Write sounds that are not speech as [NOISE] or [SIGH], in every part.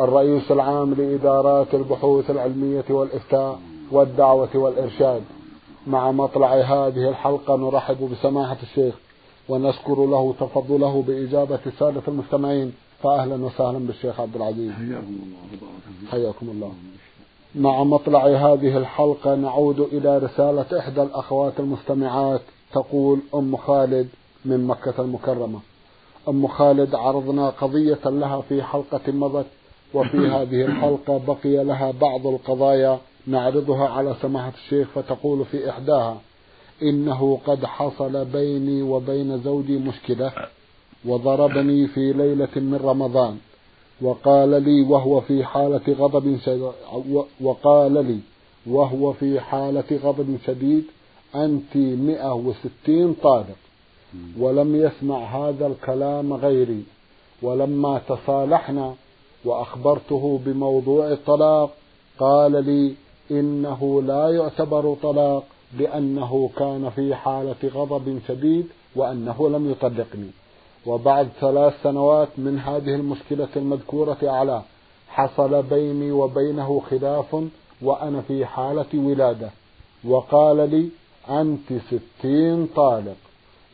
الرئيس العام لإدارات البحوث العلمية والإفتاء والدعوة والإرشاد. مع مطلع هذه الحلقة نرحب بسماحة الشيخ ونشكر له تفضله بإجابة سادة المستمعين. فأهلا وسهلا بالشيخ عبد العزيز. حياكم الله حياكم الله. مع مطلع هذه الحلقة نعود إلى رسالة إحدى الأخوات المستمعات تقول أم خالد من مكة المكرمة. أم خالد عرضنا قضية لها في حلقة مضت وفي [COUGHS] هذه الحلقة بقي لها بعض القضايا نعرضها على سماحة الشيخ فتقول في إحداها إنه قد حصل بيني وبين زوجي مشكلة وضربني في ليلة من رمضان وقال لي وهو في حالة غضب شديد وقال لي وهو في حالة غضب شديد أنت مئة وستين طالق. ولم يسمع هذا الكلام غيري. ولما تصالحنا وأخبرته بموضوع الطلاق قال لي إنه لا يعتبر طلاق لأنه كان في حالة غضب شديد وأنه لم يطلقني. وبعد ثلاث سنوات من هذه المشكلة المذكورة أعلاه حصل بيني وبينه خلاف وأنا في حالة ولادة. وقال لي أنت ستين طالق.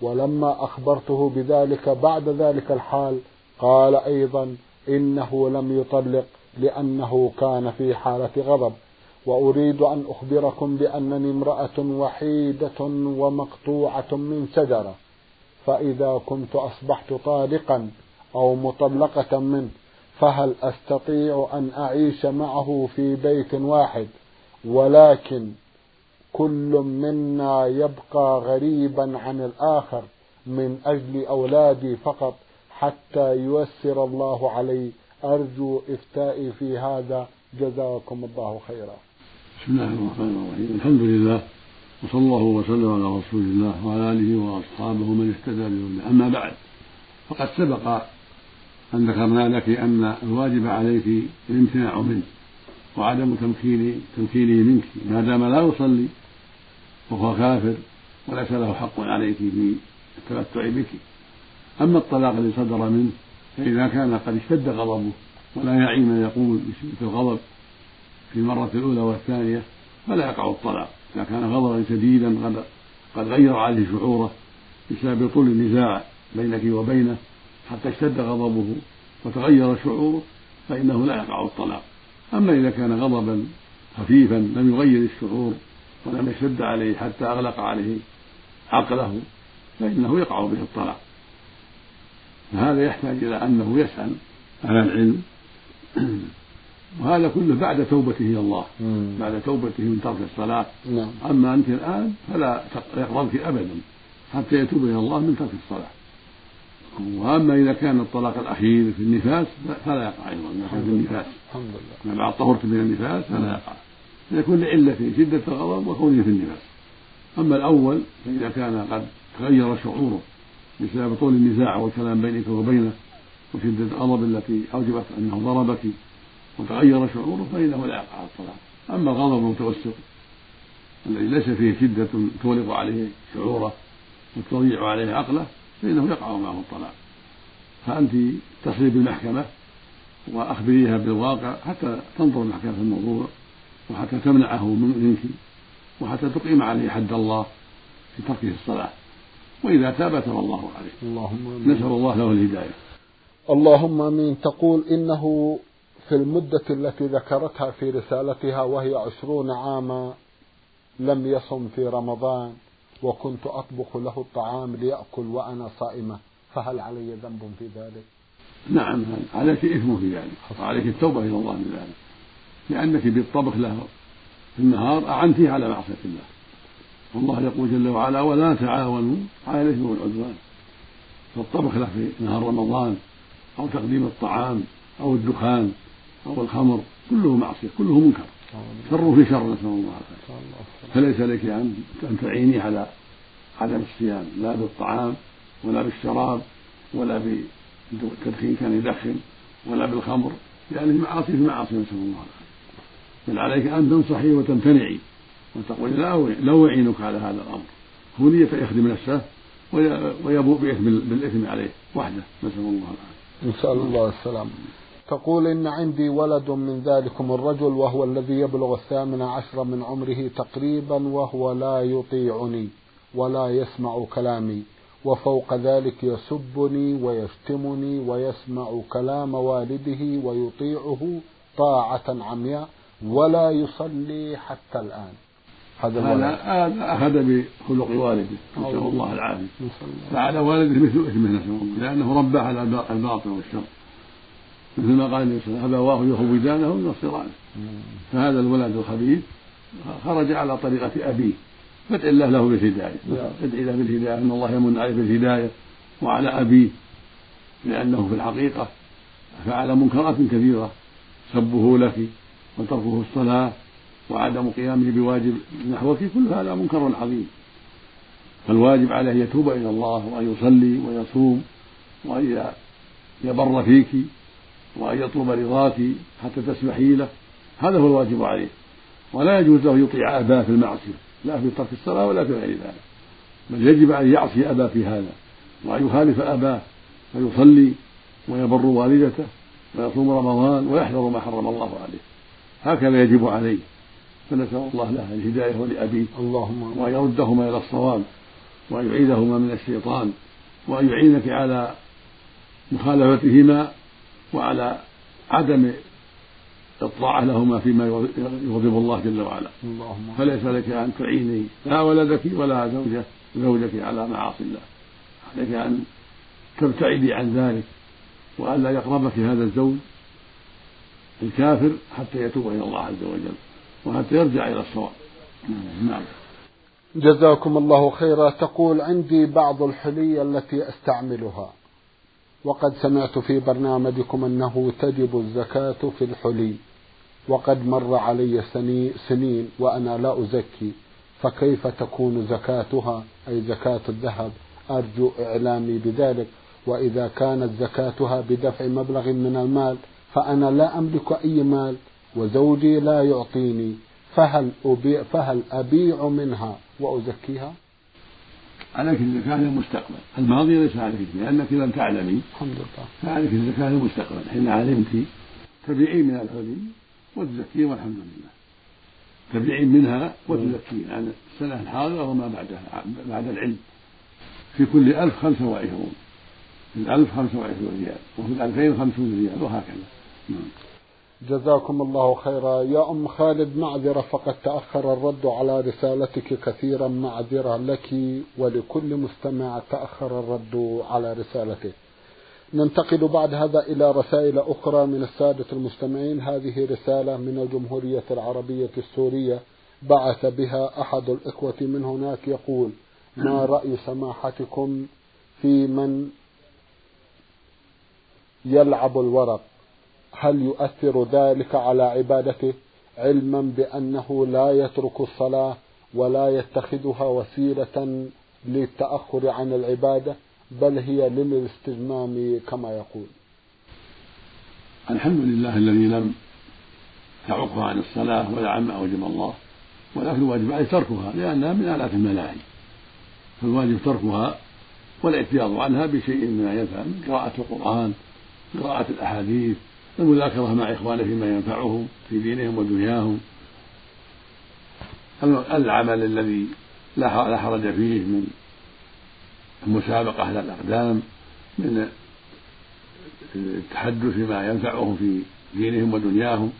ولما أخبرته بذلك بعد ذلك الحال قال أيضا إنه لم يطلق لأنه كان في حالة غضب. وأريد أن أخبركم بأنني امرأة وحيدة ومقطوعة من شجرة. فإذا كنت أصبحت طالقا أو مطلقة منه فهل أستطيع أن أعيش معه في بيت واحد؟ ولكن كل منا يبقى غريبا عن الآخر من أجل أولادي فقط. حتى ييسر الله علي أرجو إفتائي في هذا. جزاكم الله خيرا. بسم الله الرحمن الرحيم. الحمد لله وصلى الله وسلم على رسول الله وعلى آله وأصحابه من اهتدى بهداه. أما بعد فقد سبق أن ذكرنا لك أن الواجب عليك الامتناع منه وعدم تمكين تمكينه منك. ما دام لا يصلي وهو كافر وليس له حق عليك في التمتع بك. أما الطلاق الذي صدر منه فإذا كان قد اشتد غضبه ولا يعي من يقول في الغضب في المرة الأولى والثانية فلا يقع الطلاق. إذا كان غضبا شديدا قد قد غير عليه شعوره بسبب طول النزاع بينك وبينه. حتى اشتد غضبه وتغير شعوره فإنه لا يقع الطلاق. أما إذا كان غضبا خفيفا لم يغير الشعور ولم يشتد عليه حتى أغلق عليه عقله فإنه يقع به الطلاق. فهذا يحتاج إلى أنه يسأل أهل العلم. وهذا كله بعد توبته إلى الله بعد توبته من ترك الصلاة. نعم. أما أنت الآن فلا يقبلك أبدا حتى يتوب إلى الله من ترك الصلاة. وأما إذا كان الطلاق الأخير في النفاس فلا يقع كان في النفاس. الحمد لله. بعد طهرت من النفاس فلا يقع. يكون لعلة شدة الغضب وكونه في النفاس. أما الأول فإذا كان قد تغير شعوره بسبب طول النزاع والكلام بينك وبينه وشدة الغضب التي أوجبت أنه ضربك وتغير شعوره فإنه لا يقع الطلاق أما الغضب المتوسط الذي ليس فيه شدة تولق عليه شعوره وتضيع عليه عقله فإنه يقع معه الطلاق. فأنت تصلي بالمحكمة وأخبريها بالواقع حتى تنظر المحكمة في الموضوع وحتى تمنعه منك وحتى تقيم عليه حد الله في تركه الصلاة. وإذا تاب تاب الله عليه. اللهم آمين. نسأل الله له الهداية. اللهم آمين. تقول إنه في المدة التي ذكرتها في رسالتها وهي عشرون عاما لم يصم في رمضان وكنت أطبخ له الطعام ليأكل وأنا صائمة فهل علي ذنب في ذلك؟ نعم عليك إثم في ذلك وعليك التوبة إلى الله من ذلك. لأنك بالطبخ له في النهار أعنتيه على معصية الله. والله يقول جل وعلا ولا تعاونوا على الإثم والعدوان. فالطبخ له في نهار رمضان أو تقديم الطعام أو الدخان أو الخمر كله معصية كله منكر. شر في شر نسأل الله العافية. فليس لك أن تعيني على عدم الصيام لا بالطعام ولا بالشراب ولا بالتدخين كان يدخن ولا بالخمر. يعني المعاصي في معاصي نسأل الله العافية. بل عليك أن تنصحي وتمتنعي. وتقولي لا لا أعينك على هذا الأمر. هو نية يخدم نفسه ويبوء بإثم بالإثم عليه وحده. نسأل الله العافية. نسأل الله السلامة تقول إن عندي ولد من ذلكم الرجل وهو الذي يبلغ الثامن عشر من عمره تقريبا وهو لا يطيعني ولا يسمع كلامي وفوق ذلك يسبني ويشتمني ويسمع كلام والده ويطيعه طاعة عمياء ولا يصلي حتى الآن. هذا هذا أخذ بخلق والده نسأل الله العافية. فعلى والده مثل إثمه نسأل الله. لأنه رباه على الباطل والشر. مثل ما قال النبي صلى الله عليه وسلم أبواه يهودانه وينصرانه فهذا الولد الخبيث خرج على طريقة أبيه. فادع الله له بالهداية. ادعي له بالهداية. أن الله يمن عليه بالهداية وعلى أبيه لأنه في الحقيقة فعل منكرات كثيرة سبه لك وتركه الصلاة. وعدم قيامه بواجب نحوك كل هذا منكر عظيم. فالواجب عليه يتوب إلى الله وأن يصلي ويصوم وأن يبر فيك وأن يطلب رضاك حتى تسمحي له. هذا هو الواجب عليه. ولا يجوز له يطيع أباه في المعصية لا في ترك الصلاة ولا في غير ذلك. بل يجب أن يعصي أباه في هذا وأن يخالف أباه فيصلي ويبر والدته ويصوم رمضان ويحذر ما حرم الله عليه. هكذا يجب عليه. فنسأل الله له الهداية ولأبيه. اللهم وأن يردهما إلى الصواب وأن يعيذهما من الشيطان وأن يعينك على مخالفتهما وعلى عدم الطاعة لهما فيما يغضب الله جل وعلا. اللهم فليس لك أن تعيني لا ولدك ولا زوجة زوجك على معاصي الله. عليك أن تبتعدي عن ذلك وألا يقربك هذا الزوج الكافر حتى يتوب إلى الله عز وجل. وحتى يرجع إلى الصواب. نعم. جزاكم الله خيرا. تقول عندي بعض الحلي التي أستعملها. وقد سمعت في برنامجكم أنه تجب الزكاة في الحلي. وقد مر علي سنين وأنا لا أزكي. فكيف تكون زكاتها؟ أي زكاة الذهب. أرجو إعلامي بذلك. وإذا كانت زكاتها بدفع مبلغ من المال فأنا لا أملك أي مال. وزوجي لا يعطيني فهل أبيع فهل أبيع منها وأزكيها؟ عليك الزكاة للمستقبل، الماضي ليس عليك لأنك لم تعلمي الحمد لله فعليك الزكاة للمستقبل، حين علمت تبيعين من الحلي وتزكين والحمد لله. تبيعين منها وتزكين عن يعني السنة الحاضرة وما بعدها بعد العلم. في كل ألف خمسة وعشرون في الألف خمسة وعشرون ريال وفي الألفين خمسون ريال وهكذا. جزاكم الله خيرا. يا أم خالد معذرة فقد تأخر الرد على رسالتك كثيرا. معذرة لك ولكل مستمع تأخر الرد على رسالته ننتقل بعد هذا إلى رسائل أخرى من السادة المستمعين. هذه رسالة من الجمهورية العربية السورية. بعث بها أحد الإخوة من هناك يقول ما [CLEARS THROAT] رأي سماحتكم في من يلعب الورق؟ هل يؤثر ذلك على عبادته علما بأنه لا يترك الصلاة ولا يتخذها وسيلة للتأخر عن العبادة بل هي للاستجمام كما يقول. الحمد لله الذي لم تعقها عن الصلاة ولا عما أوجب الله ولكن الواجب عليه تركها لأنها من آلات الملاهي فالواجب تركها والإعتياض عنها بشيء مما ينفع من قراءة القرآن قراءة الأحاديث المذاكرة مع إخوانه فيما ينفعهم في دينهم ودنياهم. العمل الذي لا حرج فيه من المسابقة على الأقدام من التحدث بما ينفعهم في دينهم ودنياهم.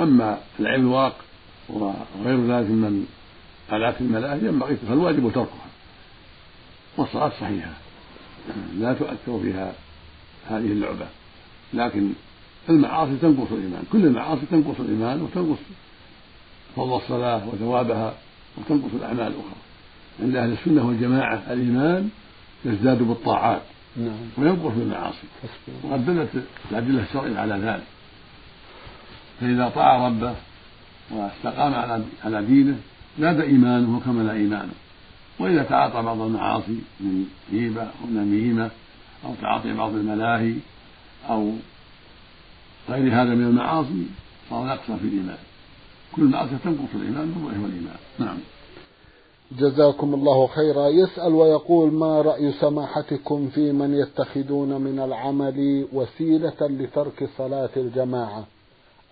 أما العلم الورق وغير ذلك من آلات الملاهي ينبغي فالواجب تركها. والصلاة صحيحة لا تؤثر فيها هذه اللعبة. لكن المعاصي تنقص الإيمان. كل المعاصي تنقص الإيمان وتنقص فضل الصلاة وثوابها وتنقص الأعمال الأخرى. عند أهل السنة والجماعة الإيمان يزداد بالطاعات نعم. وينقص بالمعاصي. وقد دلت الأدلة الشرعية على ذلك. فإذا طاع ربه واستقام على على دينه زاد إيمانه وكمل إيمانه. وإذا تعاطى بعض المعاصي من غيبة أو نميمة أو تعاطي بعض الملاهي أو غير هذا من المعاصي صار نقصا في الإيمان. كل معصية تنقص الإيمان بالضعف والإيمان. نعم. جزاكم الله خيرا. يسأل ويقول ما رأي سماحتكم في من يتخذون من العمل وسيلة لترك صلاة الجماعة؟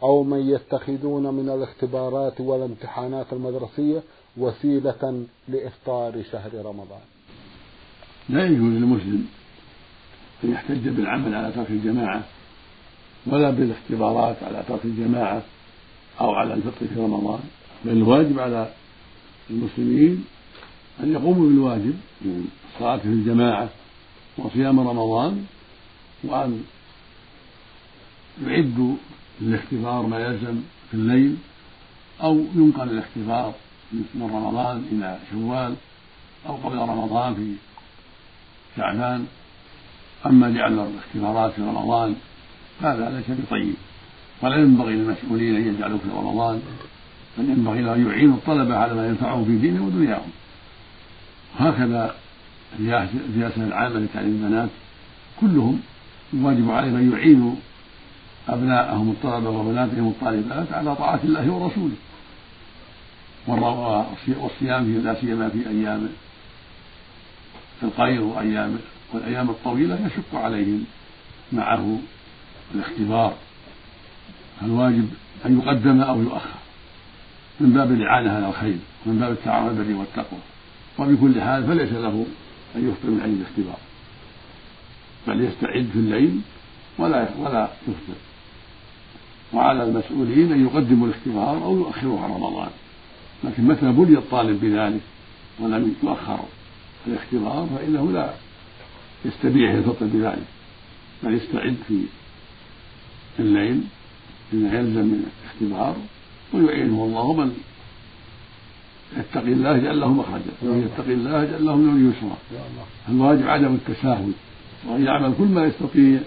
أو من يتخذون من الاختبارات والامتحانات المدرسية وسيلة لإفطار شهر رمضان؟ لا يجوز للمسلم أن يحتج بالعمل على ترك الجماعة. ولا بالاختبارات على ترك الجماعة أو على الفطر في رمضان بل الواجب على المسلمين أن يقوموا بالواجب من الصلاة في الجماعة وصيام رمضان وأن يعدوا للاختبار ما يلزم في الليل أو ينقل الاختبار من رمضان إلى شوال أو قبل رمضان في شعبان. أما جعل الاختبارات في رمضان هذا ليس بطيب. ولا ينبغي للمسؤولين أن يجعلوا في رمضان بل ينبغي له أن يعينوا الطلبة على ما ينفعهم في دينهم ودنياهم. وهكذا الرئاسة العامة لتعليم البنات كلهم الواجب عليهم أن يعينوا أبناءهم الطلبة وبناتهم الطالبات على طاعة الله ورسوله. والصيام لا سيما في أيام القير وأيام والأيام الطويلة يشق عليهم معه الاختبار فالواجب أن يقدم أو يؤخر؟ من باب الإعانة على الخير ومن باب التعاون البر والتقوى. وبكل حال فليس له أن يفطر من أجل الاختبار بل يستعد في الليل ولا ولا يفطر. وعلى المسؤولين أن يقدموا الاختبار أو يؤخروا عن رمضان. لكن متى بلي الطالب بذلك ولم يؤخر الاختبار فإنه لا يستبيح الفطر بذلك بل يستعد في الليل بما يلزم من الاختبار ويعينه الله من يتقي الله يجعل له مخرجا ومن يتقي الله يجعل له من يسرا. الواجب عدم التساهل وأن يعمل كل ما يستطيع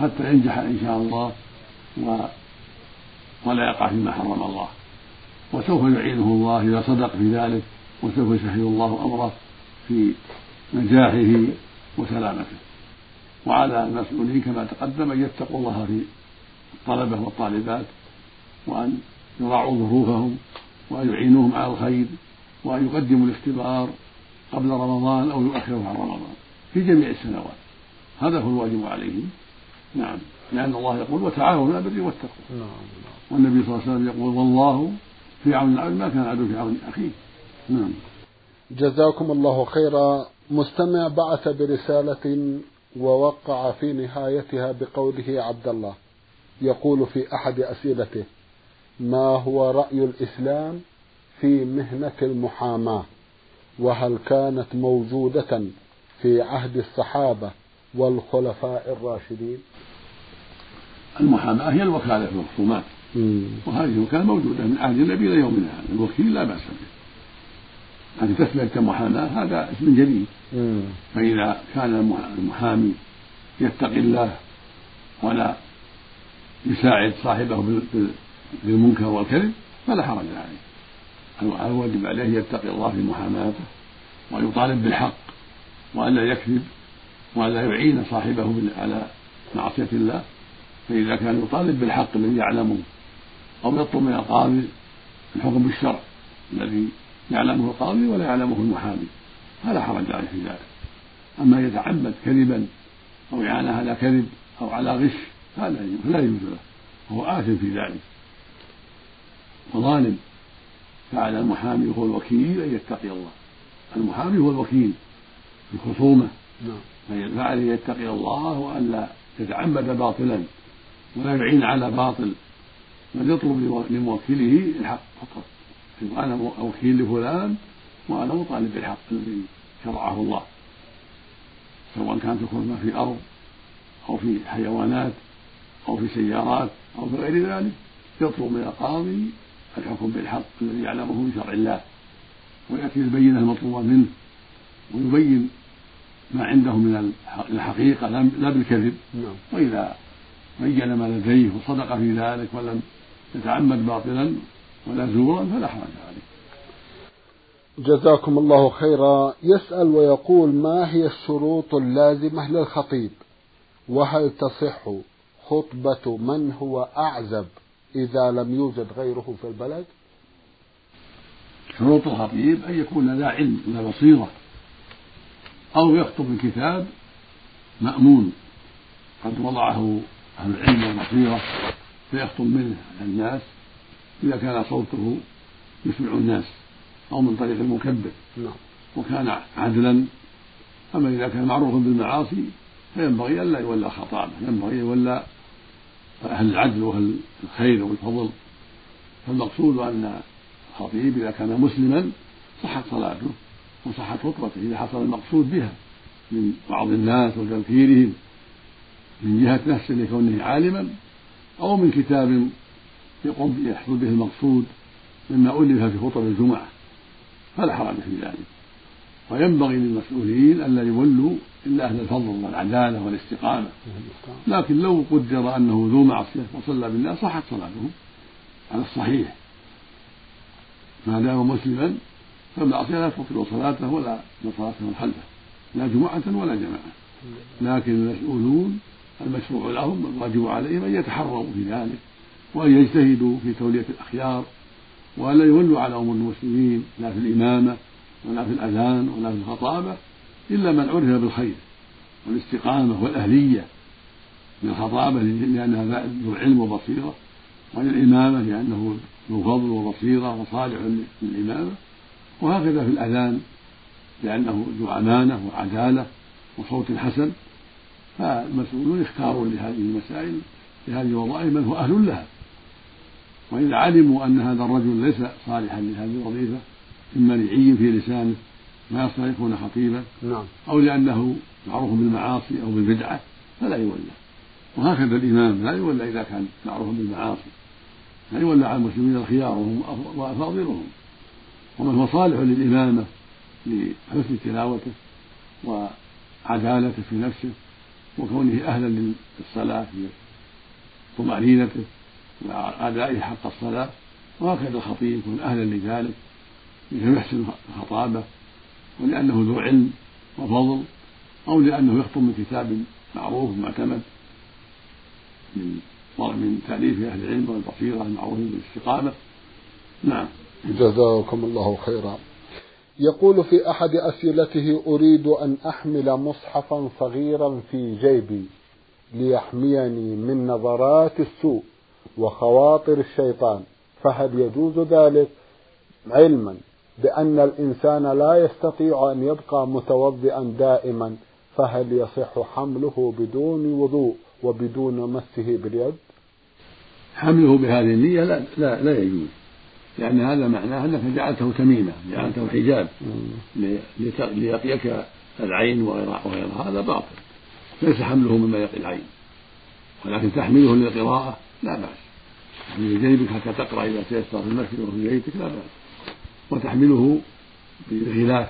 حتى ينجح إن شاء الله و ولا يقع فيما حرم الله. وسوف يعينه الله إذا صدق في ذلك وسوف يسهل الله أمره في نجاحه وسلامته. وعلى المسؤولين كما تقدم أن يتقوا الله في الطلبة والطالبات وأن يراعوا ظروفهم وأن يعينوهم على الخير وأن يقدموا الاختبار قبل رمضان أو يؤخره عن رمضان في جميع السنوات. هذا هو الواجب عليهم. نعم. لأن الله يقول وتعاونوا على البر والتقوى نعم،, نعم. والنبي صلى الله عليه وسلم يقول والله في عون العبد ما كان العبد في عون أخيه. نعم. جزاكم الله خيرا. مستمع بعث برسالة ووقع في نهايتها بقوله عبد الله. يقول في أحد أسئلته ما هو رأي الإسلام في مهنة المحاماة؟ وهل كانت موجودة في عهد الصحابة والخلفاء الراشدين؟ المحاماة هي الوكالة في الخصومات وهذه الوكالة موجودة من عهد النبي إلى يومنا. هذا الوكيل لا بأس به. هذه تسمية المحاماة هذا اسم جديد فإذا كان المحامي يتقي الله ولا يساعد صاحبه بالمنكر والكذب فلا حرج عليه. الواجب عليه يتقي الله في محاماته ويطالب بالحق وألا يكذب وألا يعين صاحبه على معصية الله. فإذا كان يطالب بالحق الذي يعلمه أو يطلب من القاضي الحكم بالشرع الذي يعلمه القاضي ولا يعلمه المحامي فلا حرج عليه في ذلك. أما يتعمد كذبا أو إعانة على كذب أو على غش هذا لا يجوز له. وهو آثم في ذلك. وظالم فعلى المحامي هو الوكيل أن يتقي الله. المحامي هو الوكيل في الخصومة نعم. فعليه يتقي الله وألا يتعمد باطلا ولا يعين على باطل. بل يطلب لموكله الحق فقط. أنا وكيل لفلان وأنا مطالب بالحق الذي شرعه الله. سواء كانت الخدمة في أرض أو في حيوانات. أو في سيارات أو في غير ذلك يطلب من القاضي الحكم بالحق الذي يعلمه من شرع الله ويأتي البينة المطلوبة منه ويبين ما عنده من الحقيقة لا بالكذب. نعم. وإذا بين ما لديه وصدق في ذلك ولم يتعمد باطلا ولا زورا فلا حرج عليه. جزاكم الله خيرا. يسأل ويقول ما هي الشروط اللازمة للخطيب؟ وهل تصح خطبة من هو أعزب إذا لم يوجد غيره في البلد؟ شروط الخطيب أن يكون ذا علم ذا بصيرة أو يخطب بكتاب مأمون. قد وضعه أهل العلم والبصيرة فيخطب منه الناس إذا كان صوته يسمع الناس أو من طريق المكبر. نعم. وكان عدلا أما إذا كان معروفا بالمعاصي فينبغي ألا يولى خطابه ينبغي يولى أهل العدل وأهل الخير والفضل. فالمقصود أن الخطيب إذا كان مسلما صحت صلاته وصحت خطبته إذا حصل المقصود بها من بعض الناس وتذكيرهم من جهة نفسه لكونه عالما أو من كتاب يقوم يحصل به المقصود مما ألف في خطب الجمعة فلا حرج في ذلك. وينبغي للمسؤولين ألا يولوا إلا أهل الفضل والعدالة والاستقامة. لكن لو قدر أنه ذو معصية وصلى بالناس صحت صلاته على الصحيح. ما دام مسلما فالمعصية لا تبطل صلاته ولا صلاته خلفه لا جمعة ولا جماعة. لكن المسؤولون المشروع لهم الواجب عليهم أن يتحروا في ذلك وأن يجتهدوا في تولية الأخيار وألا يولوا على أمور المسلمين لا في الإمامة ولا في الأذان ولا في الخطابة إلا من عرف بالخير والاستقامة والأهلية. للخطابة لأنها ذو علم وبصيرة وللإمامة لأنه ذو فضل وبصيرة وصالح للإمامة. وهكذا في الأذان لأنه ذو أمانة وعدالة وصوت حسن. فالمسؤولون يختارون لهذه المسائل لهذه الوظائف من هو أهل لها. وإذا علموا أن هذا الرجل ليس صالحا لهذه الوظيفة إما لعي في لسانه ما يصلح يكون خطيبا. نعم. أو لأنه معروف بالمعاصي أو بالبدعة فلا يولى. وهكذا الإمام لا يولى إذا كان معروفا بالمعاصي. لا يولى على المسلمين الخيار وأفاضلهم. ومن هو صالح للإمامة لحسن تلاوته وعدالته في نفسه وكونه أهلا للصلاة في طمأنينته وأدائه حق الصلاة وهكذا الخطيب يكون أهلا لذلك. يحسن الخطابة ولأنه ذو علم وفضل أو لأنه يخطب من كتاب معروف معتمد من من تأليف أهل العلم والبصيرة المعروفين بالاستقامة. نعم. جزاكم الله خيرا. يقول في أحد أسئلته أريد أن أحمل مصحفا صغيرا في جيبي ليحميني من نظرات السوء وخواطر الشيطان فهل يجوز ذلك علما؟ بأن الإنسان لا يستطيع أن يبقى متوضئا دائما فهل يصح حمله بدون وضوء وبدون مسه باليد؟ حمله بهذه النية لا لا, لا يجوز لأن هذا معناه أنك جعلته تميمة جعلته حجاب. ليقيك العين وغيرها هذا باطل. ليس حمله مما يقي العين. ولكن تحمله للقراءة لا بأس. تحمل جيبك حتى تقرأ إذا تيسر في المسجد وفي بيتك لا بأس. وتحمله بغلاف.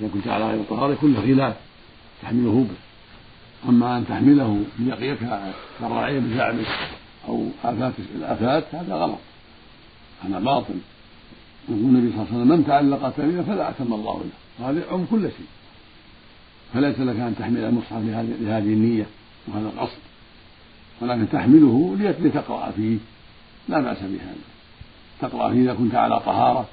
إذا كنت على غير طهارة له غلاف تحمله به. أما أن تحمله ليقيك كالراعي بزعمك أو آفات الآفات هذا غلط. هذا باطل. يقول النبي صلى الله عليه وسلم من تعلق تميمة فلا أتم الله له. وهذا يعم كل شيء. فليس لك أن تحمل المصحف لهذه النية وهذا القصد. ولكن تحمله لتقرأ فيه لا بأس بهذا. تقرأ فيه إذا كنت على طهارة.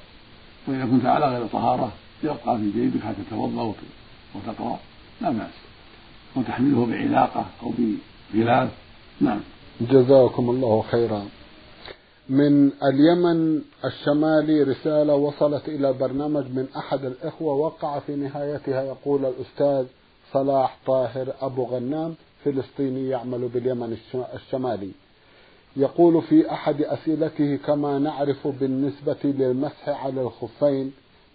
وإذا كنت على غير طهارة يبقى في جيبك حتى تتوضأ وتقرأ. لا بأس. وتحمله بعلاقة أو بغلاف. نعم. جزاكم الله خيرا. من اليمن الشمالي رسالة وصلت إلى برنامج من أحد الإخوة وقع في نهايتها يقول الأستاذ صلاح طاهر أبو غنام فلسطيني يعمل باليمن الشمالي. يقول في أحد أسئلته كما نعرف بالنسبة للمسح على الخفين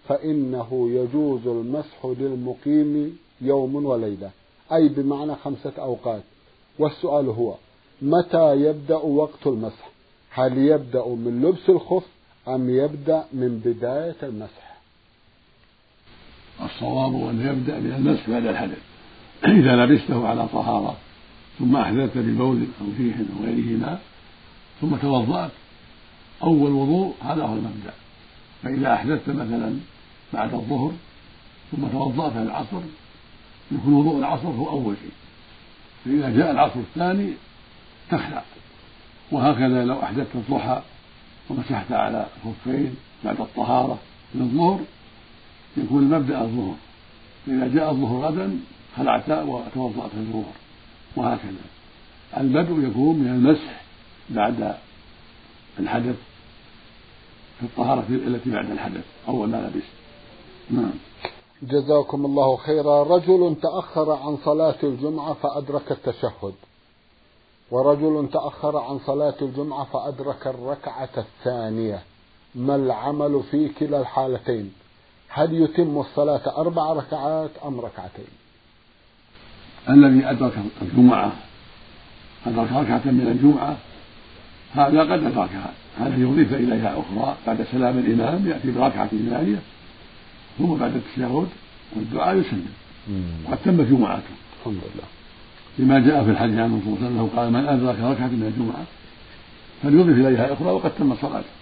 فإنه يجوز المسح للمقيم يوم وليلة. أي بمعنى خمسة أوقات. والسؤال هو متى يبدأ وقت المسح؟ هل يبدأ من لبس الخف أم يبدأ من بداية المسح؟ الصواب أن يبدأ من المسح بعد الحدث. إذا لبسته على طهارة ثم أحدثت ببول أو ريح أو غيرهما ثم توضأت أول وضوء هذا هو المبدأ فإذا أحدثت مثلا بعد الظهر ثم توضأت العصر يكون وضوء العصر هو أول شيء. فإذا جاء العصر الثاني تخلع. وهكذا لو أحدثت الضحى ومسحت على خفين بعد الطهارة من الظهر يكون المبدأ الظهر. فإذا جاء الظهر غدا خلعت وتوضأت الظهر. وهكذا. البدء يكون من المسح بعد الحدث في الطهارة التي بعد الحدث. أول ما لبس نعم. جزاكم الله خيرا. رجل تأخر عن صلاة الجمعة فأدرك التشهد. ورجل تأخر عن صلاة الجمعة فأدرك الركعة الثانية. ما العمل في كلا الحالتين؟ هل يتم الصلاة أربع ركعات أم ركعتين؟ الذي أدرك الجمعة أدرك ركعة من الجمعة هذا قد أدركها هذا يضيف إليها أخرى. بعد سلام الإمام يأتي بركعة ثانية ثم بعد التشهد والدعاء يسلم. وقد تمت جمعته. الحمد لله. لما جاء في الحديث عنه صلى الله عليه وسلم قال من أدرك ركعة من الجمعة فليضيف إليها أخرى وقد تمت صلاته.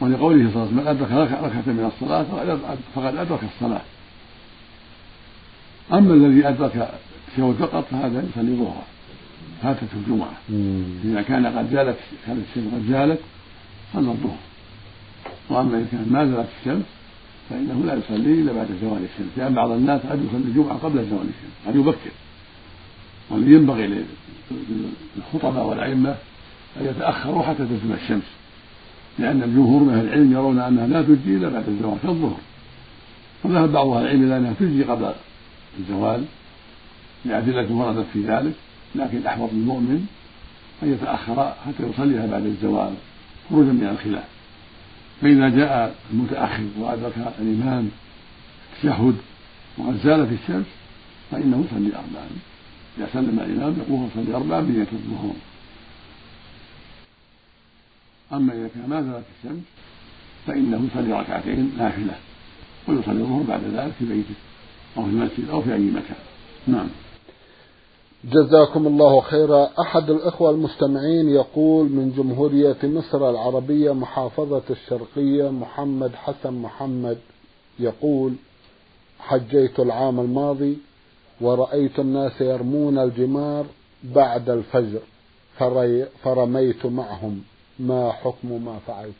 ولقوله صلى الله عليه وسلم من أدرك ركعة من الصلاة فقد أدرك الصلاة. أما الذي أدرك التشهد فقط فهذا يصلي ظهرا فاتته الجمعة. إذا كان قد زالت كانت الشمس قد زالت صلى الظهر وأما إذا كان ما زالت الشمس فإنه لا يصلي إلا بعد زوال الشمس. لأن بعض الناس قد يصلي الجمعة قبل زوال الشمس قد يبكر. والذي ينبغي للخطباء والأئمة أن يتأخروا حتى تزول الشمس. لأن الجمهور من أهل العلم يرون أنها لا تجزي إلا بعد الزوال كالظهر. وذهب بعض أهل العلم إلى أنها تجزي قبل الزوال لأدلة وردت في ذلك. لكن الأحوط للمؤمن أن يتأخر حتى يصليها بعد الزوال خروجا من الخلاف. فإذا جاء المتأخر وأدرك الإمام التشهد وقد زالت الشمس فإنه يصلي أربعا. إذا سلم الإمام يقوم يصلي أربعا بنية الظهور. أما إذا كان ما زالت الشمس فإنه يصلي ركعتين نافلة ويصلي الظهر بعد ذلك في بيته أو في المسجد أو في أي مكان. نعم. جزاكم الله خيرا. أحد الإخوة المستمعين يقول من جمهورية مصر العربية محافظة الشرقية محمد حسن محمد يقول حجيت العام الماضي ورأيت الناس يرمون الجمار بعد الفجر فرميت معهم ما حكم ما فعلت.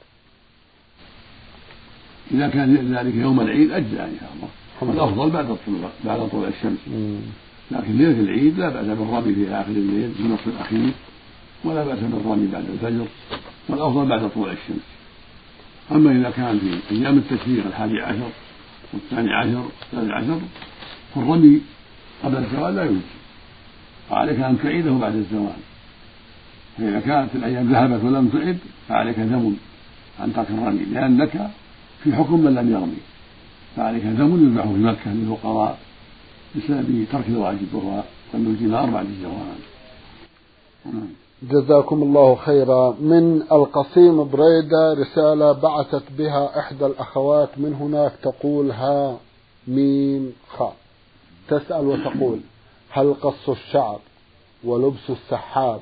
إذا كان ذلك يوم العيد أجزاء إن شاء الله الأفضل بعد طلوع بعد طلوع الشمس. لكن ليلة العيد لا بأس بالرمي في آخر الليل في النصف الأخير ولا بأس بالرمي بعد الفجر والأفضل بعد طلوع الشمس. أما إذا كان في أيام التشريق الحادي عشر والثاني عشر والثالث عشر فالرمي قبل الزوال لا يجزي وعليك أن تعيده بعد الزوال. فإذا كانت الأيام ذهبت ولم تعد فعليك دم عن ترك الرمي لأنك في حكم من لم يرمي. فعليك دم يذبح في مكة للفقراء بسبب ترك الواجب وهو الجمار بعد الزوال نعم. جزاكم الله خيرا. من القصيم بريدة رسالة بعثت بها إحدى الأخوات. من هناك تقول ها ميم خاء تسأل وتقول هل قص الشعر ولبس السحاب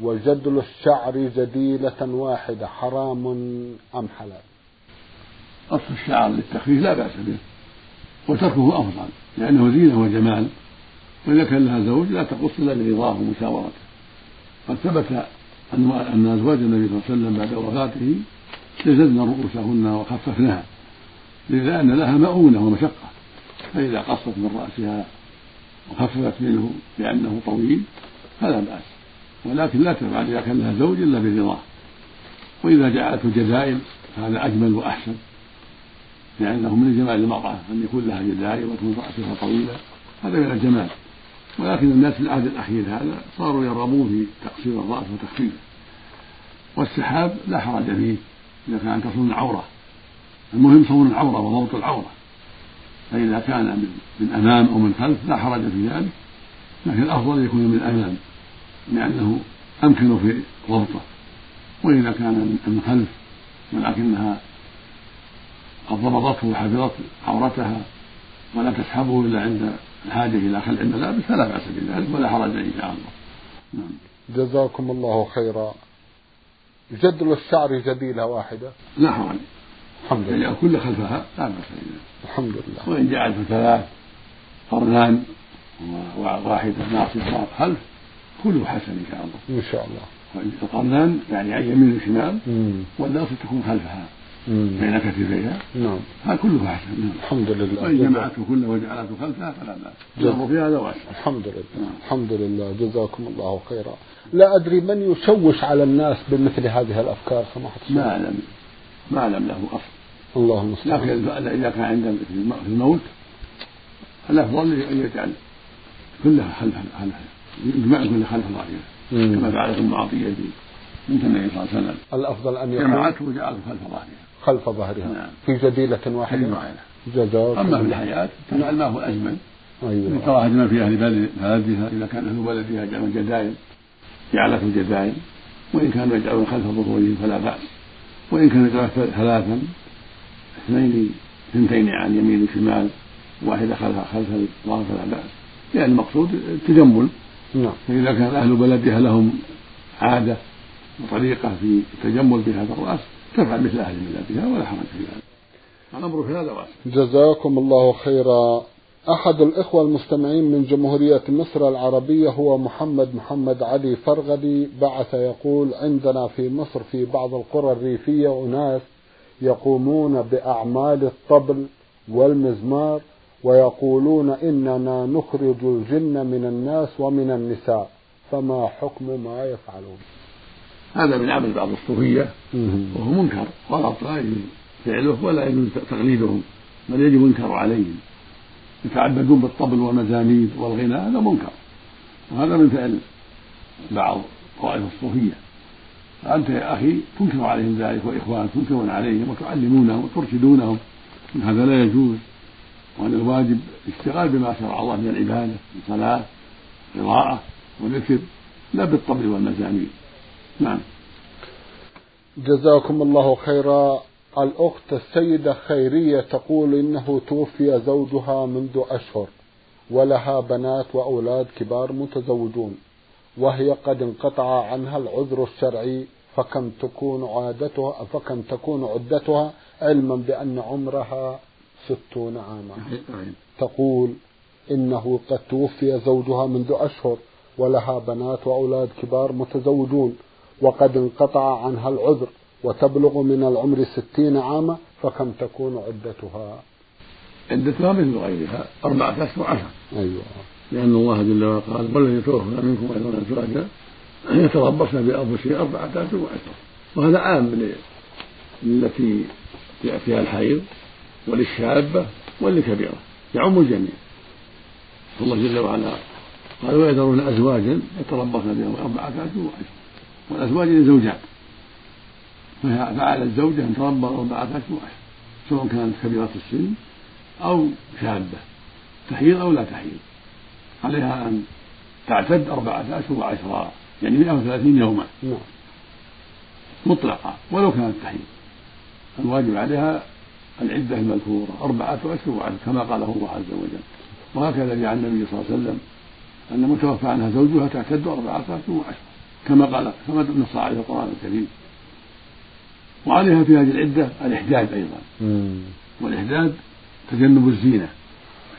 وجدل الشعر جديلة واحدة حرام أم حلال؟ قص الشعر للتخفيف لا بأس به. وتركه أفضل لأنه زينة وجمال وإذا كان لها زوج لا تقص إلا برضاه ومشاورته. قد ثبت أن أزواج النبي صلى الله عليه وسلم بعد وفاته جززن رؤوسهن وخففنها لأن لها مؤونة ومشقة. فإذا قصت من رأسها وخففت منه لأنه طويل فلا بأس. ولكن لا تفعل إذا كان لها زوج إلا برضاه. وإذا جعلته جزائل فهذا أجمل وأحسن. لأنه من جمال المرأة أن يكون لها جزائر وتكون رأسها طويلة. هذا من الجمال. ولكن الناس في العهد الأخير هذا صاروا يرغبون في تقصير الرأس وتخفيفه والسحاب لا حرج فيه إذا كان تصون العورة. المهم صون العورة وضبط العورة. فإذا كان من, من أمام أو من خلف لا حرج في ذلك. لكن الأفضل يكون من الأمام لأنه أمكن في ضبطه. وإذا كان من خلف ولكنها قد ضبطته وحفظت عورتها ولا تسحبه إلا عند الحاجة إلى خلع الملابس فلا بأس بذلك ولا حرج إن شاء الله. نعم. جزاكم الله خيرا. جدل الشعر جديلة واحدة. لا حرج. الحمد لله. يعني كل خلفها لا بأس الحمد لله. وإن جعلت ثلاث قرنان وواحدة ناصفة خلف كله حسن إن شاء الله. إن شاء الله. القرنان يعني عن يمين وشمال والناصف تكون خلفها. بين كتفيها نعم. هذا كله احسن نعم. الحمد لله. وإن جمعته كله وجعلته خلفها فلا بأس. الامر في هذا واسع الحمد لله. نعم. الحمد لله. جزاكم الله خيرا. لا أدري من يشوش على الناس بمثل هذه الأفكار سماحة ما اعلم ما اعلم له أصل. اللهم المستعان لكن اذا كان عند في الموت الافضل أن يجعل كلها خلف خلف يجمع كل خلف ظاهره كما فعلت ام عطيه بنت النبي صلى الله عليه وسلم الأفضل أن يكون جمعته وجعله خلف ظهرها خلف ظهرها. نعم. في جديلة واحدة. جزاك أما في الحياة تفعل ما هو أجمل. أيوة. كراهة من في أهل بلدها إذا كان أهل بلدها يجعلون جدائل جعلته جدائل وإن كانوا يجعلون خلف ظهورهم فلا بأس. وإن كانوا يجعلون ثلاثا اثنين اثنتين عن يمين وشمال واحدة خلف خلف الظهر فلا بأس. لأن المقصود التجمل. نعم. فإذا كان أهل بلدها لهم عادة وطريقة في التجمل بهذا الرأس تفعل مثل أهل ملتها ولا حرج في ذلك الأمر في هذا واسع جزاكم الله خيرا. أحد الإخوة المستمعين من جمهورية مصر العربية هو محمد محمد علي فرغدي. بعث يقول عندنا في مصر في بعض القرى الريفية أناس يقومون بأعمال الطبل والمزمار ويقولون إننا نخرج الجن من الناس ومن النساء. فما حكم ما يفعلون؟ هذا من عمل بعض الصوفية وهو منكر غلط لا يجوز فعله ولا يجوز تقليدهم بل يجب ينكر عليهم يتعبدون بالطبل والمزامير والغنى هذا منكر. وهذا من فعل بعض طوائف الصوفية. فأنت يا أخي تنكر عليهم ذلك وإخوان تنكرون عليهم وتعلمونهم وترشدونهم. هذا لا يجوز. وأن الواجب الاشتغال بما شرع الله من العبادة من صلاة قراءة وذكر لا بالطبل والمزامير نعم. جزاكم الله خيرا. الأخت السيدة خيرية تقول إنه توفي زوجها منذ أشهر ولها بنات وأولاد كبار متزوجون وهي قد انقطع عنها العذر الشرعي فكم تكون عادتها فكم تكون عدتها علما بأن عمرها ستون عاما. تقول إنه قد توفي زوجها منذ أشهر ولها بنات وأولاد كبار متزوجون وقد انقطع عنها العذر وتبلغ من العمر ستين عاما فكم تكون عدتها؟ عدتها مثل غيرها أربعة أشهر عشر أيوة. لأن الله جل وعلا قال والذي توفى منكم أيضا أزواجا يتربصن بأنفسهن أربعة أشهر وعشر وهذا عام للتي يأتيها الحيض وللشابة وللكبيرة يعم الجميع. الله جل وعلا قال ويذرون أزواجا يتربصن بهم أربعة أشهر وعشر والأزواج للزوجات. فعلى الزوجة أن تربى أربعة أشهر سواء كانت كبيرة السن أو شابة. تحيض أو لا تحيض عليها أن تعتد أربعة أشهر وعشرة يعني 130 يوما. نعم. مطلقة ولو كانت تحيض الواجب عليها العدة المذكورة أربعة أشهر وعشرة كما قاله الله عز وجل. وهكذا جاء النبي صلى الله عليه وسلم أن متوفى عنها زوجها تعتد أربعة أشهر وعشرة كما قال كما نص عليه القرآن الكريم. وعليها في هذه العدة الإحداد أيضا. والإحداد تجنب الزينة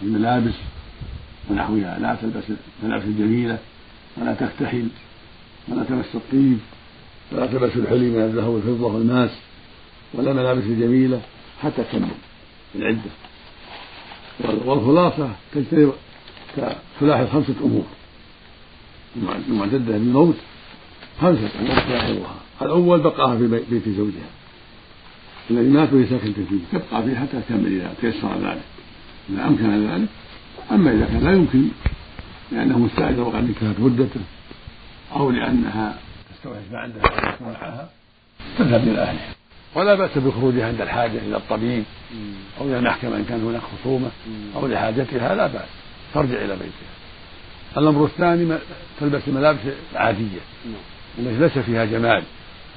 الملابس ونحوها. لا تلبس الملابس الجميلة ولا تكتحل ولا تمس الطيب ولا تلبس الحلي من الذهب والفضة والماس ولا ملابس الجميلة حتى تكمل العدة. والخلاصة تجتنب تلاحظ خمسة أمور. المعتدة بالموت خمسة تلاحظها الأول بقاها في بيت زوجها. الذي مات وهي ساكنة فيه تبقى فيه حتى تكمل إذا تيسر ذلك. إذا أمكن ذلك. أما إذا كان لا يمكن لأنه مستعجل وقد انتهت مدته أو لأنها استوعبت ما عندها معها تذهب إلى أهلها. ولا بأس بخروجها عند الحاجة إلى الطبيب. أو إلى المحكمة إن كان هناك خصومة. أو لحاجتها لا بأس. ترجع إلى بيتها. الأمر الثاني تلبس الملابس العادية التي ليس فيها جمال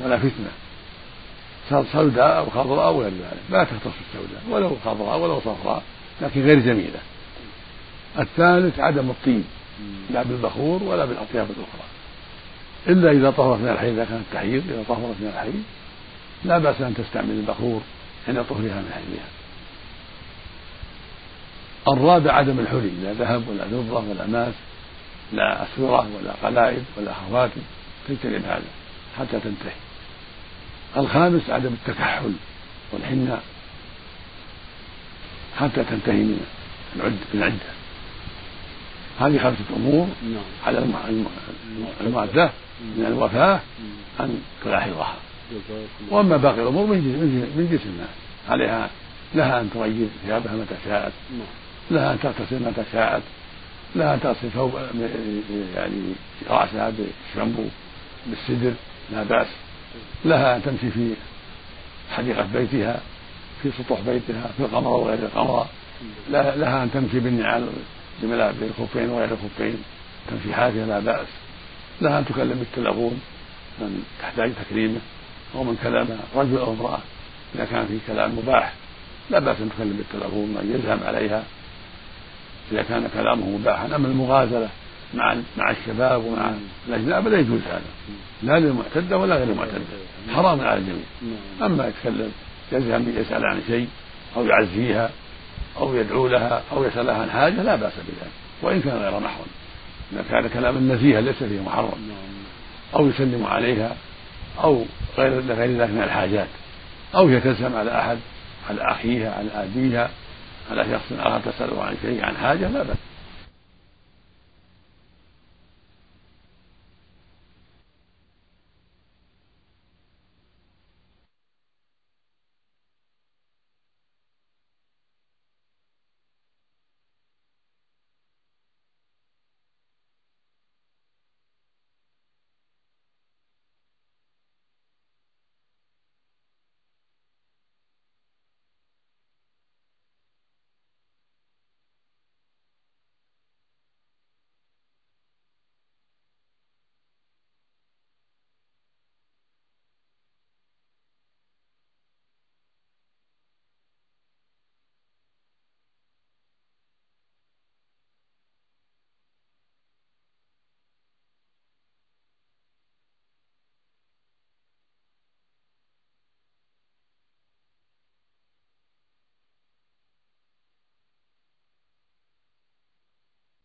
ولا فتنة. سوداء أو خضراء أو غير ذلك. لا تختص السوداء ولو خضراء ولو صفراء لكن غير جميلة. الثالث عدم الطيب. لا بالبخور ولا بالأطياب الأخرى. إلا إذا طهرت من الحيض إذا كانت تحيض إذا طهرت من الحيض لا بأس أن تستعمل البخور عند طهرها من حيضها. الرابع عدم الحلي. لا ذهب ولا فضة ولا ماس لا أسورة ولا قلائد ولا خواتم تجتنب هذا حتى تنتهي. الخامس عدم التكحل والحناء حتى تنتهي من العدة من العدة. هذه خمسة أمور نعم. على المعدة من الوفاة أن تلاحظها. وأما باقي الأمور من جنس الناس. عليها لها أن تغير ثيابها متى شاءت. نعم. لها أن تغتسل متى شاءت. لها أن تغسل ثوب يعني رأسها بالشامبو بالسدر لا بأس. لها أن تمشي في حديقة بيتها في سطوح بيتها في القمر وغير القمر. لها أن تمشي بالنعال بالخفين وغير الخفين. تمشي حافية لا بأس. لها أن تكلم بالتلفون من تحتاج تكريمه أو من كلام رجل أو امرأة. إذا كان في كلام مباح لا بأس أن تكلم بالتلفون من يزهم عليها. إذا كان كلامه مباحا أما المغازلة مع مع الشباب ومع الأجناب لا يجوز هذا. لا للمعتدة ولا غير المعتدة. حرام على الجميع. أما يتكلم يزهم يسأل عن شيء أو يعزيها أو يدعو لها أو يسألها عن حاجة لا بأس بذلك. وإن كان غير محرم. إذا كان كلاما نزيها ليس فيه محرم. أو يسلم عليها أو غير غير ذلك من الحاجات. أو يتسلم على أحد على أخيها على أبيها على شخص آخر تسأله عن شيء عن حاجة لا بأس.